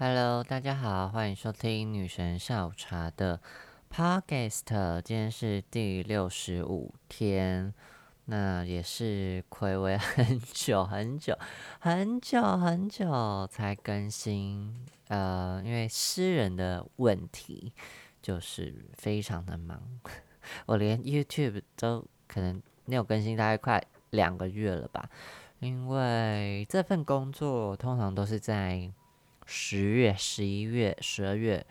Hello，大家好，欢迎收听女神下午茶的 Podcast。今天是第六十五天，那也是暌违很久很久很久很久才更新。呃，因为诗人的问题，就是非常的忙，我连 YouTube 都可能没有更新，大概快两个月了吧。因为这份工作通常都是在十月、十一月、十二月，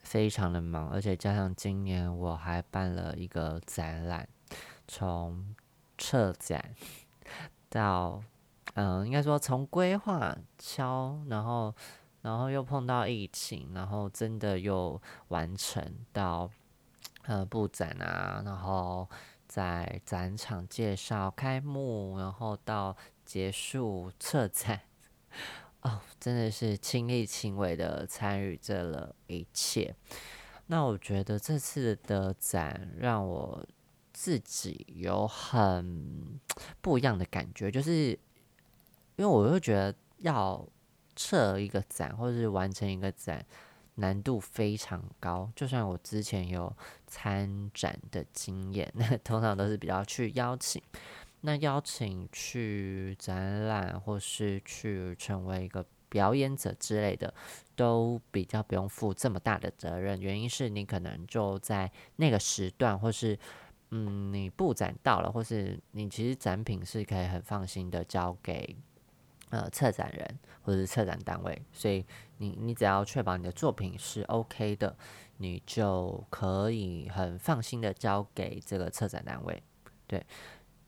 非常的忙，而且加上今年我还办了一个展览，从策展到，嗯，应该说从规划敲，然后，然后又碰到疫情，然后真的又完成到，呃，布展啊，然后在展场介绍开幕，然后到结束策展。哦，真的是亲力亲为的参与这了一切。那我觉得这次的展让我自己有很不一样的感觉，就是因为我会觉得要撤一个展或者是完成一个展难度非常高。就算我之前有参展的经验，那通常都是比较去邀请。那邀请去展览，或是去成为一个表演者之类的，都比较不用负这么大的责任。原因是你可能就在那个时段，或是嗯，你布展到了，或是你其实展品是可以很放心的交给呃策展人或者是策展单位，所以你你只要确保你的作品是 OK 的，你就可以很放心的交给这个策展单位，对。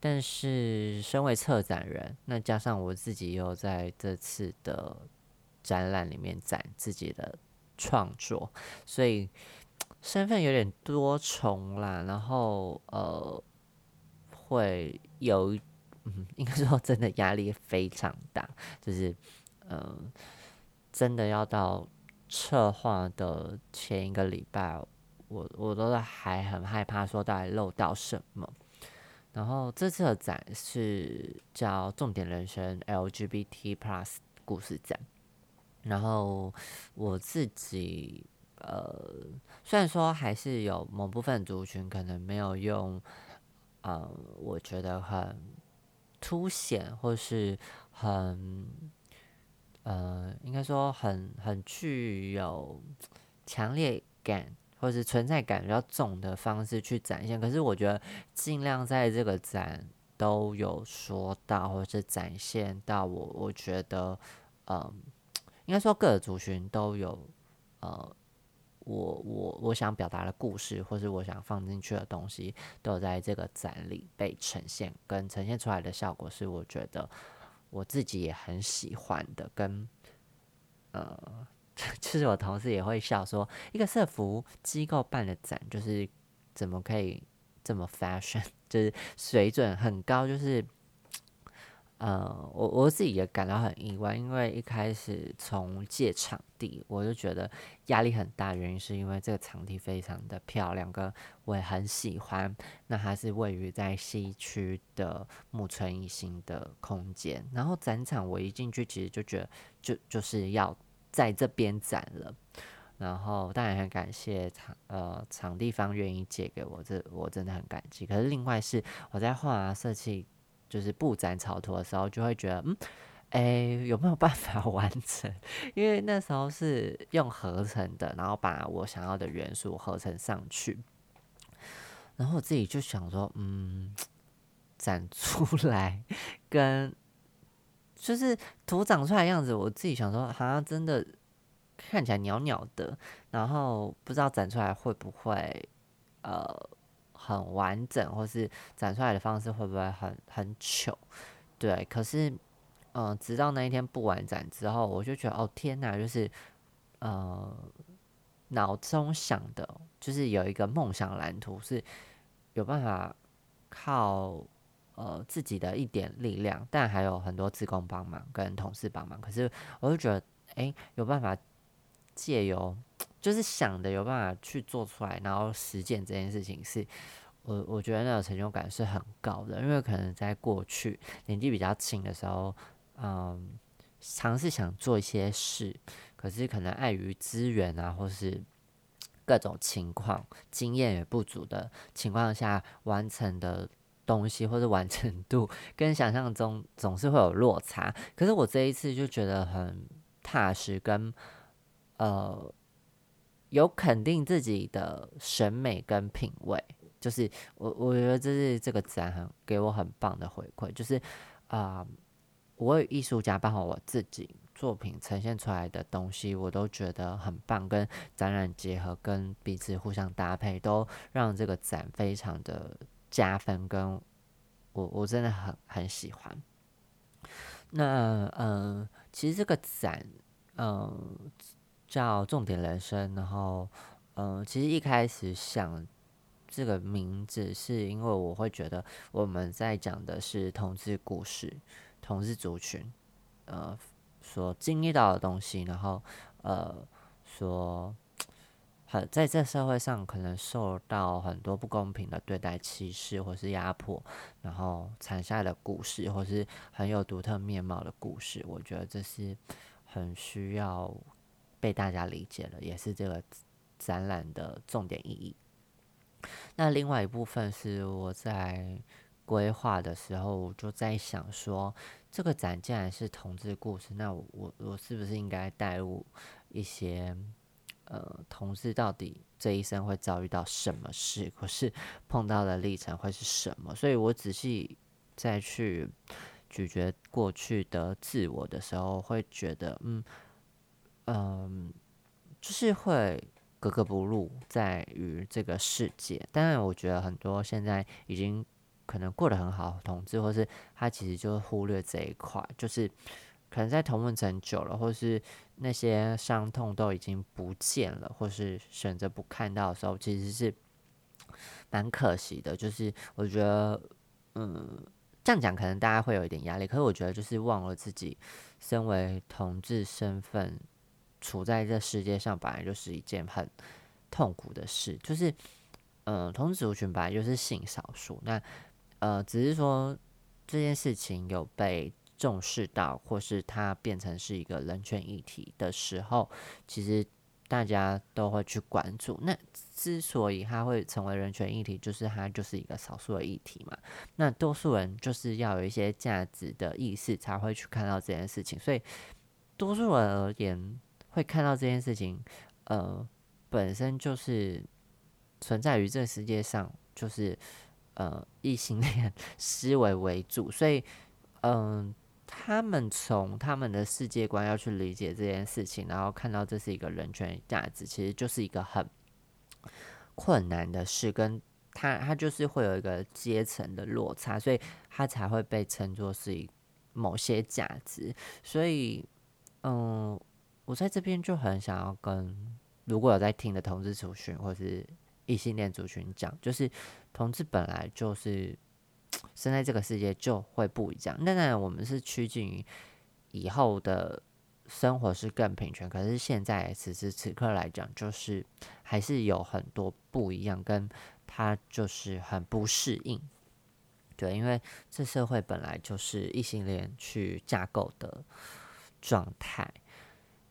但是，身为策展人，那加上我自己又在这次的展览里面展自己的创作，所以身份有点多重啦。然后，呃，会有，嗯，应该说真的压力非常大，就是，嗯，真的要到策划的前一个礼拜，我我都还很害怕说到底漏到什么。然后这次的展是叫“重点人生 LGBT Plus 故事展”。然后我自己呃，虽然说还是有某部分族群可能没有用，呃，我觉得很凸显或是很呃，应该说很很具有强烈感。或是存在感比较重的方式去展现，可是我觉得尽量在这个展都有说到，或是展现到我，我觉得，嗯，应该说各个族群都有，呃，我我我想表达的故事，或是我想放进去的东西，都有在这个展里被呈现，跟呈现出来的效果是我觉得我自己也很喜欢的，跟，呃。就是我同事也会笑说，一个社服机构办的展，就是怎么可以这么 fashion，就是水准很高，就是，呃，我我自己也感到很意外，因为一开始从借场地，我就觉得压力很大，原因是因为这个场地非常的漂亮，跟我也很喜欢。那它是位于在西区的木村一星的空间，然后展场我一进去，其实就觉得就就是要。在这边展了，然后当然很感谢场呃场地方愿意借给我，这我真的很感激。可是另外是我在画设计就是布展草图的时候，就会觉得嗯，哎有没有办法 完成？因为那时候是用合成的，然后把我想要的元素合成上去，然后我自己就想说，嗯，展出来跟。就是图长出来样子，我自己想说，好像真的看起来袅袅的，然后不知道展出来会不会呃很完整，或是展出来的方式会不会很很糗？对，可是嗯，直到那一天布完展之后，我就觉得哦天哪，就是呃脑中想的，就是有一个梦想蓝图，是有办法靠。呃，自己的一点力量，但还有很多自工帮忙跟同事帮忙。可是，我就觉得，哎，有办法借由，就是想的有办法去做出来，然后实践这件事情，是我我觉得那种成就感是很高的。因为可能在过去年纪比较轻的时候，嗯，尝试想做一些事，可是可能碍于资源啊，或是各种情况，经验也不足的情况下，完成的东西或者完成度跟想象中总是会有落差。可是我这一次就觉得很踏实，跟呃有肯定自己的审美跟品味，就是我我觉得这是这个展很给我很棒的回馈，就是啊。我有艺术家，包括我自己作品呈现出来的东西，我都觉得很棒，跟展览结合，跟彼此互相搭配，都让这个展非常的加分。跟我我真的很很喜欢。那嗯，其实这个展嗯叫重点人生，然后嗯，其实一开始想这个名字，是因为我会觉得我们在讲的是同志故事。同志族群，呃，所经历到的东西，然后，呃，说很在这社会上可能受到很多不公平的对待、歧视或是压迫，然后产下的故事，或是很有独特面貌的故事，我觉得这是很需要被大家理解的，也是这个展览的重点意义。那另外一部分是我在。规划的时候，我就在想说，这个展既然是同志故事，那我我我是不是应该带入一些呃，同志到底这一生会遭遇到什么事，或是碰到的历程会是什么？所以我仔细再去咀嚼过去的自我的时候，会觉得，嗯嗯，就是会格格不入在于这个世界。当然，我觉得很多现在已经。可能过得很好的，同志，或是他其实就忽略这一块，就是可能在同温层久了，或是那些伤痛都已经不见了，或是选择不看到的时候，其实是蛮可惜的。就是我觉得，嗯，这样讲可能大家会有一点压力，可是我觉得就是忘了自己身为同志身份处在这世界上，本来就是一件很痛苦的事。就是，嗯，同志族群本来就是性少数，那。呃，只是说这件事情有被重视到，或是它变成是一个人权议题的时候，其实大家都会去关注。那之所以它会成为人权议题，就是它就是一个少数的议题嘛。那多数人就是要有一些价值的意识，才会去看到这件事情。所以多数人而言，会看到这件事情，呃，本身就是存在于这世界上，就是。呃，异性恋思维为主，所以，嗯，他们从他们的世界观要去理解这件事情，然后看到这是一个人权价值，其实就是一个很困难的事，跟他他就是会有一个阶层的落差，所以他才会被称作是某些价值。所以，嗯，我在这边就很想要跟如果有在听的同志族群或是异性恋族群讲，就是。同志本来就是生在这个世界就会不一样，当然我们是趋近于以后的生活是更平权，可是现在此时此刻来讲，就是还是有很多不一样，跟他就是很不适应。对，因为这社会本来就是异性恋去架构的状态，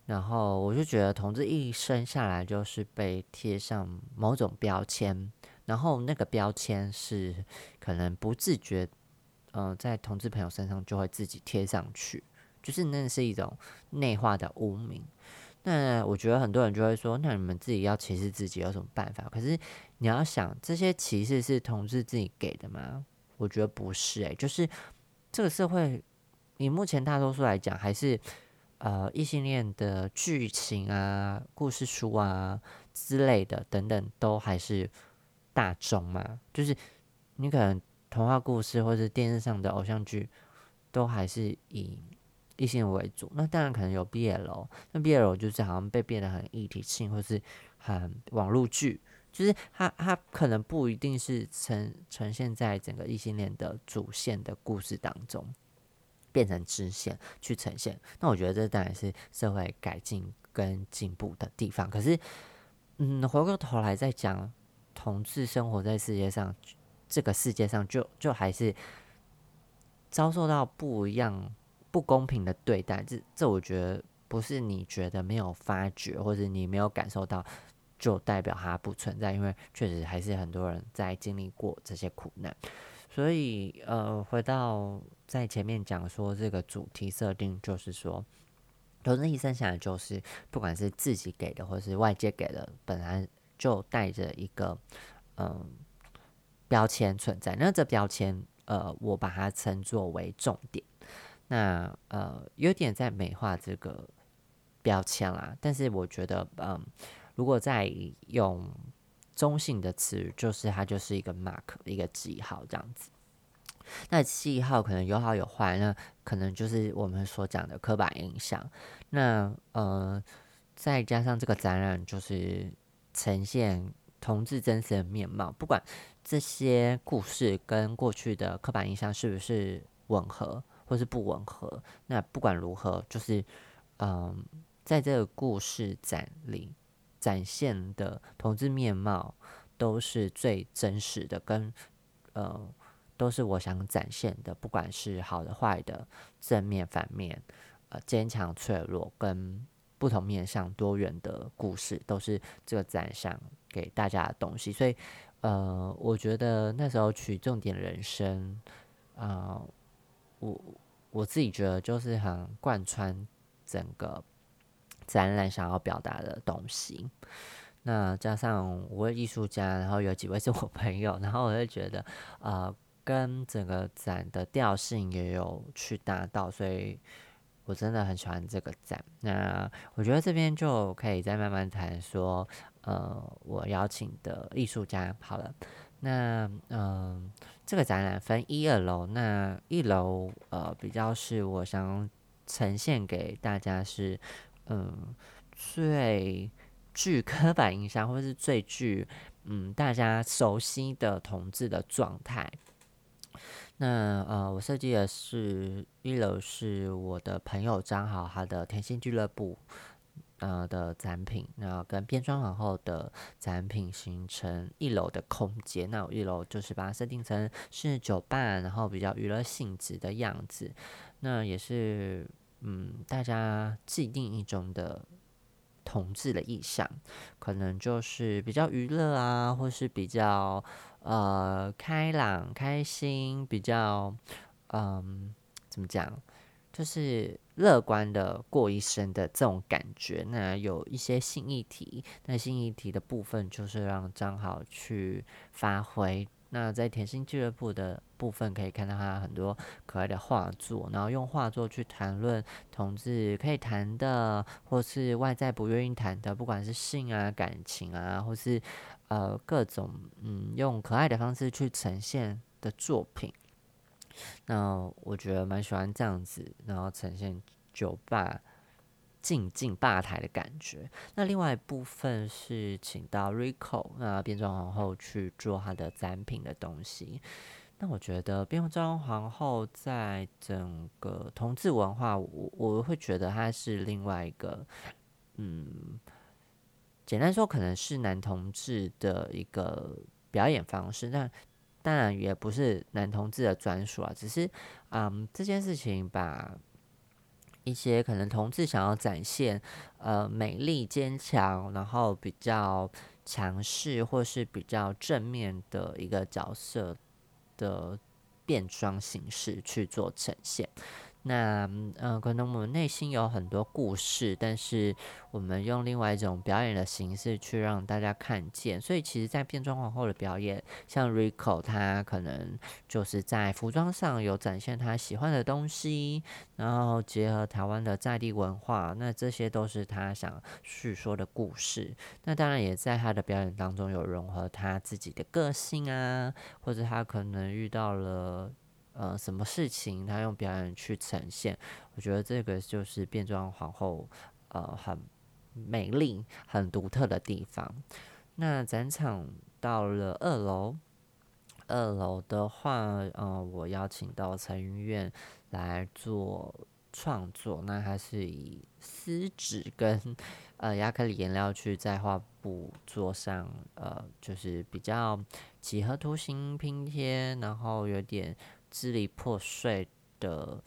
然后我就觉得同志一生下来就是被贴上某种标签。然后那个标签是可能不自觉，嗯，在同志朋友身上就会自己贴上去，就是那是一种内化的污名。那我觉得很多人就会说，那你们自己要歧视自己有什么办法？可是你要想，这些歧视是同志自己给的吗？我觉得不是，诶，就是这个社会，以目前大多数来讲，还是呃异性恋的剧情啊、故事书啊之类的等等，都还是。大众嘛，就是你可能童话故事或是电视上的偶像剧，都还是以异性为主。那当然可能有 BL，那 BL 就是好像被变得很一体性，或是很网络剧，就是它它可能不一定是呈呈现在整个异性恋的主线的故事当中，变成支线去呈现。那我觉得这当然是社会改进跟进步的地方。可是，嗯，回过头来再讲。同志生活在世界上，这个世界上就就还是遭受到不一样、不公平的对待，这这我觉得不是你觉得没有发觉，或者你没有感受到，就代表它不存在，因为确实还是很多人在经历过这些苦难。所以，呃，回到在前面讲说这个主题设定，就是说，投资一生下来就是，不管是自己给的，或是外界给的，本来就带着一个嗯标签存在。那这标签，呃，我把它称作为重点。那呃，有点在美化这个标签啦。但是我觉得，嗯，如果在用。中性的词语就是它就是一个 mark 一个记号这样子，那记号可能有好有坏，那可能就是我们所讲的刻板印象。那呃，再加上这个展览就是呈现同志真实的面貌，不管这些故事跟过去的刻板印象是不是吻合或是不吻合，那不管如何，就是嗯，在这个故事展里。展现的同志面貌都是最真实的，跟呃都是我想展现的，不管是好的坏的，正面反面，呃坚强脆弱，跟不同面向多元的故事，都是这个展想给大家的东西。所以呃，我觉得那时候取重点人生啊，我我自己觉得就是很贯穿整个。展览想要表达的东西，那加上五位艺术家，然后有几位是我朋友，然后我就觉得，呃，跟整个展的调性也有去达到，所以我真的很喜欢这个展。那我觉得这边就可以再慢慢谈说，呃，我邀请的艺术家好了。那嗯，这个展览分一二楼，那一楼呃比较是我想呈现给大家是。嗯，最具刻板印象，或是最具嗯大家熟悉的同志的状态。那呃，我设计的是一楼是我的朋友张豪他的甜心俱乐部呃的展品，那跟变装皇后的展品形成一楼的空间。那我一楼就是把它设定成是酒吧，然后比较娱乐性质的样子。那也是。嗯，大家既定一种的同志的意向，可能就是比较娱乐啊，或是比较呃开朗、开心，比较嗯怎么讲，就是乐观的过一生的这种感觉。那有一些新议题，那新议题的部分就是让张好去发挥。那在甜心俱乐部的部分，可以看到他很多可爱的画作，然后用画作去谈论同志可以谈的，或是外在不愿意谈的，不管是性啊、感情啊，或是呃各种嗯用可爱的方式去呈现的作品。那我觉得蛮喜欢这样子，然后呈现酒吧。静静吧台的感觉。那另外一部分是请到 Rico 那变装皇后去做她的展品的东西。那我觉得变装皇后在整个同志文化，我我会觉得它是另外一个，嗯，简单说可能是男同志的一个表演方式。但当然也不是男同志的专属啊，只是嗯这件事情把。一些可能同志想要展现，呃，美丽、坚强，然后比较强势，或是比较正面的一个角色的变装形式去做呈现。那嗯，可能我们内心有很多故事，但是我们用另外一种表演的形式去让大家看见。所以，其实，在变装皇后的表演，像 Rico，他可能就是在服装上有展现他喜欢的东西，然后结合台湾的在地文化，那这些都是他想叙说的故事。那当然，也在他的表演当中有融合他自己的个性啊，或者他可能遇到了。呃，什么事情他用表演去呈现？我觉得这个就是变装皇后，呃，很美丽、很独特的地方。那展场到了二楼，二楼的话，呃，我邀请到陈云苑来做创作。那他是以丝纸跟呃亚克力颜料去在画布做上，呃，就是比较几何图形拼贴，然后有点。支离破碎的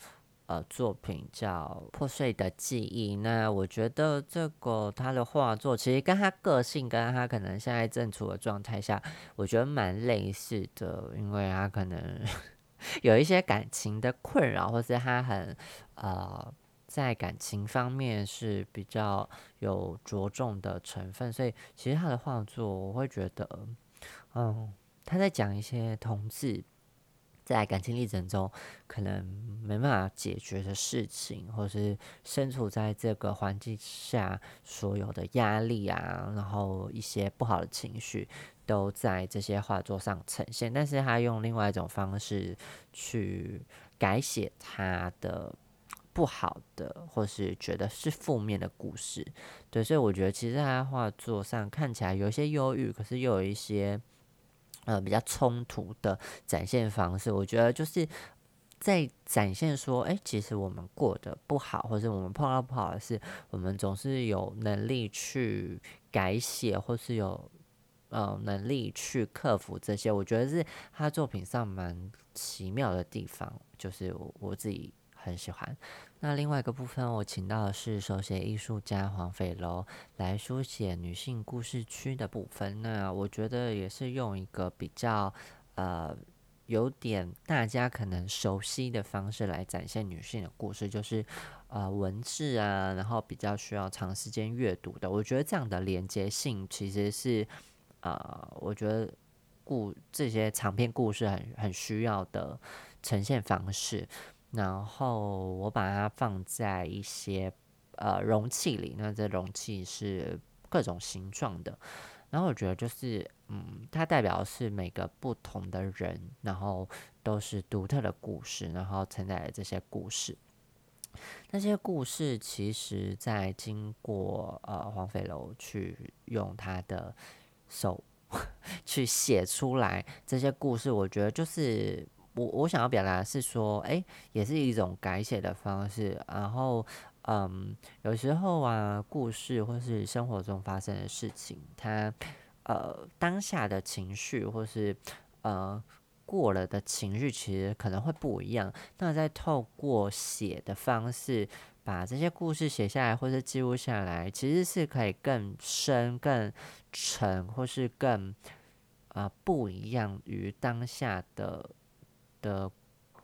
呃作品叫《破碎的记忆》。那我觉得这个他的画作其实跟他个性跟他可能现在正处的状态下，我觉得蛮类似的，因为他可能 有一些感情的困扰，或是他很呃。在感情方面是比较有着重的成分，所以其实他的画作，我会觉得，嗯，他在讲一些同志在感情历程中可能没办法解决的事情，或是身处在这个环境下所有的压力啊，然后一些不好的情绪都在这些画作上呈现，但是他用另外一种方式去改写他的。不好的，或是觉得是负面的故事，对，所以我觉得其实他画作上看起来有一些忧郁，可是又有一些呃比较冲突的展现方式。我觉得就是在展现说，哎，其实我们过得不好，或者我们碰到不好的事，我们总是有能力去改写，或是有呃能力去克服这些。我觉得是他作品上蛮奇妙的地方，就是我自己很喜欢。那另外一个部分，我请到的是手写艺术家黄斐楼来书写女性故事区的部分。那我觉得也是用一个比较呃有点大家可能熟悉的方式来展现女性的故事，就是呃文字啊，然后比较需要长时间阅读的。我觉得这样的连接性其实是呃，我觉得故这些长篇故事很很需要的呈现方式。然后我把它放在一些呃容器里，那这容器是各种形状的。然后我觉得就是，嗯，它代表是每个不同的人，然后都是独特的故事，然后承载了这些故事。那些故事其实，在经过呃黄飞楼去用他的手 去写出来这些故事，我觉得就是。我我想要表达是说，哎，也是一种改写的方式。然后，嗯，有时候啊，故事或是生活中发生的事情，它呃当下的情绪或是呃过了的情绪，其实可能会不一样。那在透过写的方式，把这些故事写下来或者记录下来，其实是可以更深、更沉，或是更啊不一样于当下的。的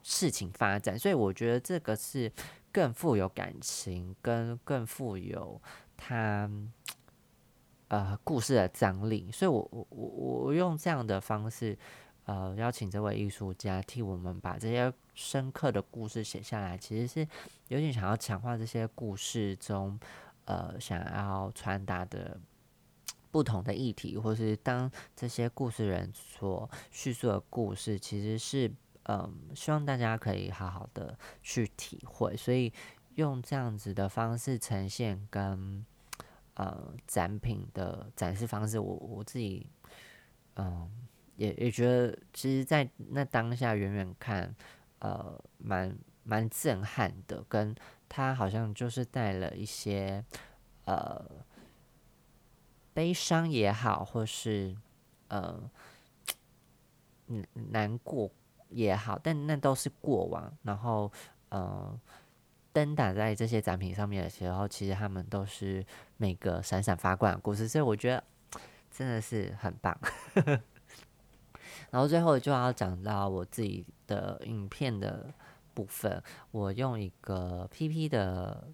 事情发展，所以我觉得这个是更富有感情，跟更富有他呃故事的张力。所以我我我我用这样的方式，呃，邀请这位艺术家替我们把这些深刻的故事写下来，其实是有点想要强化这些故事中呃想要传达的不同的议题，或是当这些故事人所叙述的故事，其实是。嗯，希望大家可以好好的去体会，所以用这样子的方式呈现跟呃展品的展示方式，我我自己嗯也也觉得，其实，在那当下远远看，呃，蛮蛮震撼的，跟他好像就是带了一些呃悲伤也好，或是呃 嗯难过。也好，但那都是过往。然后，呃，灯打在这些展品上面的时候，其实他们都是每个闪闪发光的故事，所以我觉得真的是很棒。然后最后就要讲到我自己的影片的部分，我用一个 PP 的，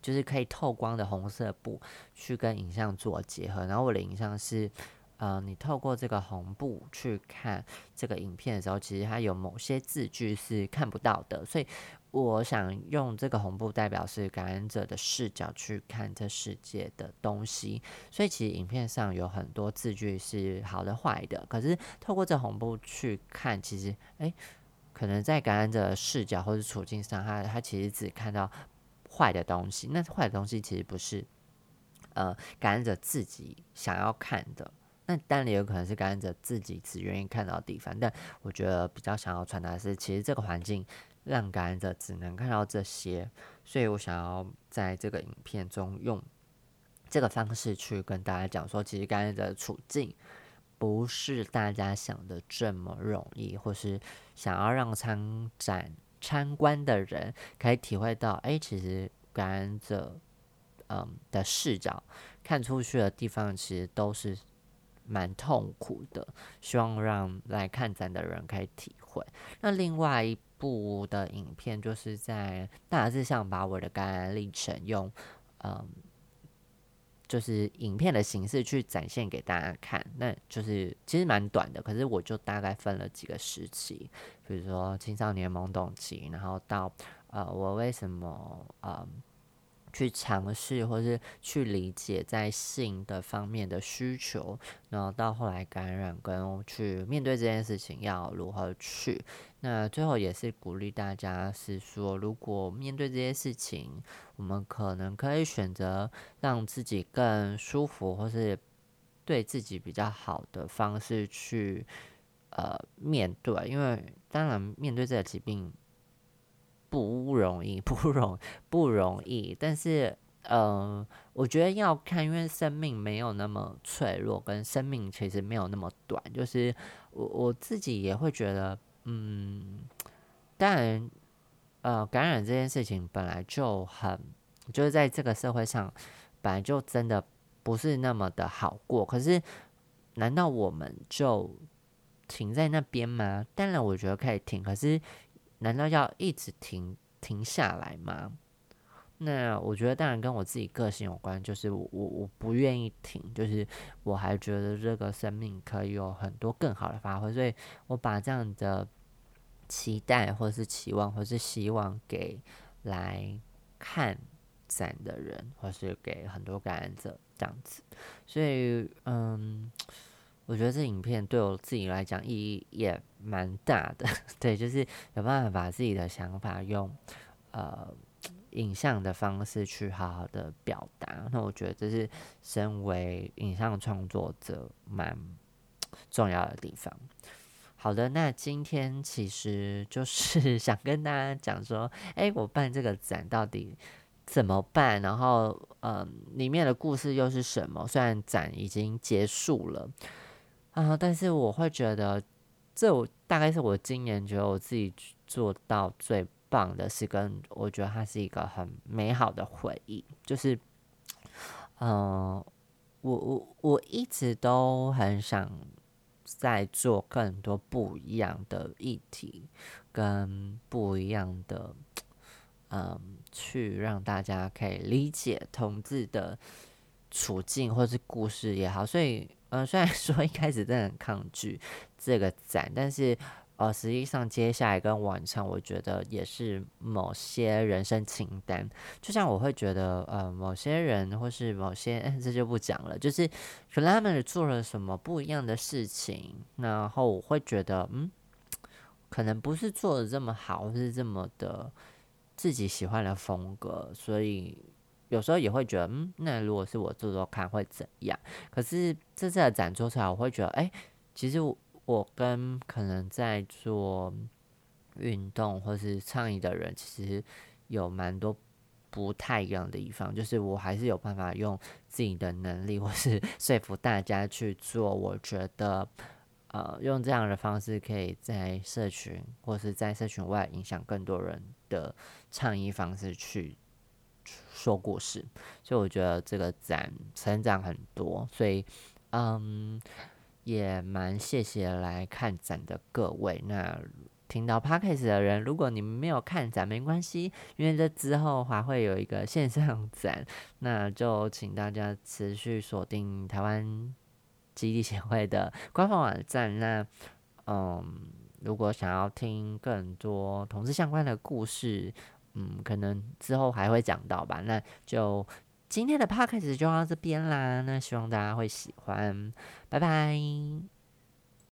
就是可以透光的红色布去跟影像做结合，然后我的影像是。呃，你透过这个红布去看这个影片的时候，其实它有某些字句是看不到的，所以我想用这个红布代表是感染者的视角去看这世界的东西。所以其实影片上有很多字句是好的、坏的，可是透过这红布去看，其实诶，可能在感染者的视角或者处境上，他他其实只看到坏的东西。那坏的东西其实不是呃感染者自己想要看的。那当然也有可能是感染者自己只愿意看到地方，但我觉得比较想要传达的是，其实这个环境让感染者只能看到这些，所以我想要在这个影片中用这个方式去跟大家讲说，其实感染者的处境不是大家想的这么容易，或是想要让参展参观的人可以体会到，哎，其实感染者，嗯的视角看出去的地方，其实都是蛮痛苦的。希望让来看展的人可以体会。那另外一部的影片，就是在大致上把我的感染历程用，嗯。就是影片的形式去展现给大家看，那就是其实蛮短的，可是我就大概分了几个时期，比如说青少年懵懂期，然后到呃我为什么呃。去尝试，或是去理解在性的方面的需求，然后到后来感染跟去面对这件事情要如何去。那最后也是鼓励大家是说，如果面对这些事情，我们可能可以选择让自己更舒服，或是对自己比较好的方式去呃面对，因为当然面对这个疾病。不容易，不容不容易。但是，呃，我觉得要看，因为生命没有那么脆弱，跟生命其实没有那么短。就是我我自己也会觉得，嗯，当然，呃，感染这件事情本来就很，就是在这个社会上，本来就真的不是那么的好过。可是，难道我们就停在那边吗？当然，我觉得可以停。可是。难道要一直停停下来吗？那我觉得当然跟我自己个性有关，就是我我不愿意停，就是我还觉得这个生命可以有很多更好的发挥，所以我把这样的期待或者是期望或是希望给来看展的人，或是给很多感染者这样子，所以嗯。我觉得这影片对我自己来讲意义也蛮大的，对，就是有办法把自己的想法用呃影像的方式去好好的表达。那我觉得这是身为影像创作者蛮 重要的地方。好的，那今天其实就是 想跟大家讲说，哎，我办这个展到底怎么办？然后，嗯，里面的故事又是什么？虽然展已经结束了。啊！但是我会觉得，这我大概是我今年觉得我自己做到最棒的是，跟我觉得它是一个很美好的回忆。就是，嗯，我我我一直都很想在做更多不一样的议题，跟不一样的，嗯，去让大家可以理解同志的处境或是故事也好，所以。嗯，虽然 说一开始真的很抗拒这个展，但是呃，实际上接下来跟晚上，我觉得也是某些人生清单。就像我会觉得，呃，某些人或是某些，这就不讲了。就是可能他们做了什么不一样的事情，然后我会觉得，嗯，可能不是做的这么好，或是这么的自己喜欢的风格，所以。有时候也会觉得，嗯，那如果是我做做看会怎样？可是这次的展做出来，我会觉得，哎，其实我跟可能在做运动或是倡议的人，其实有蛮多不太一样的地方。就是我还是有办法用自己的能力，或是 说服大家去做。我觉得，呃，用这样的方式，可以在社群或是在社群外影响更多人的倡议方式去。说故事，所以我觉得这个展成长很多，所以嗯，也蛮谢谢来看展的各位。那听到 podcast 的人，如果你们没有看展，没关系，因为这之后还会有一个线上展，那就请大家持续锁定台湾基地协会的官方网站。那嗯，如果想要听更多同志相关的故事。嗯，可能之后还会讲到吧。那就今天的 podcast 就到这边啦。那希望大家会喜欢，拜拜。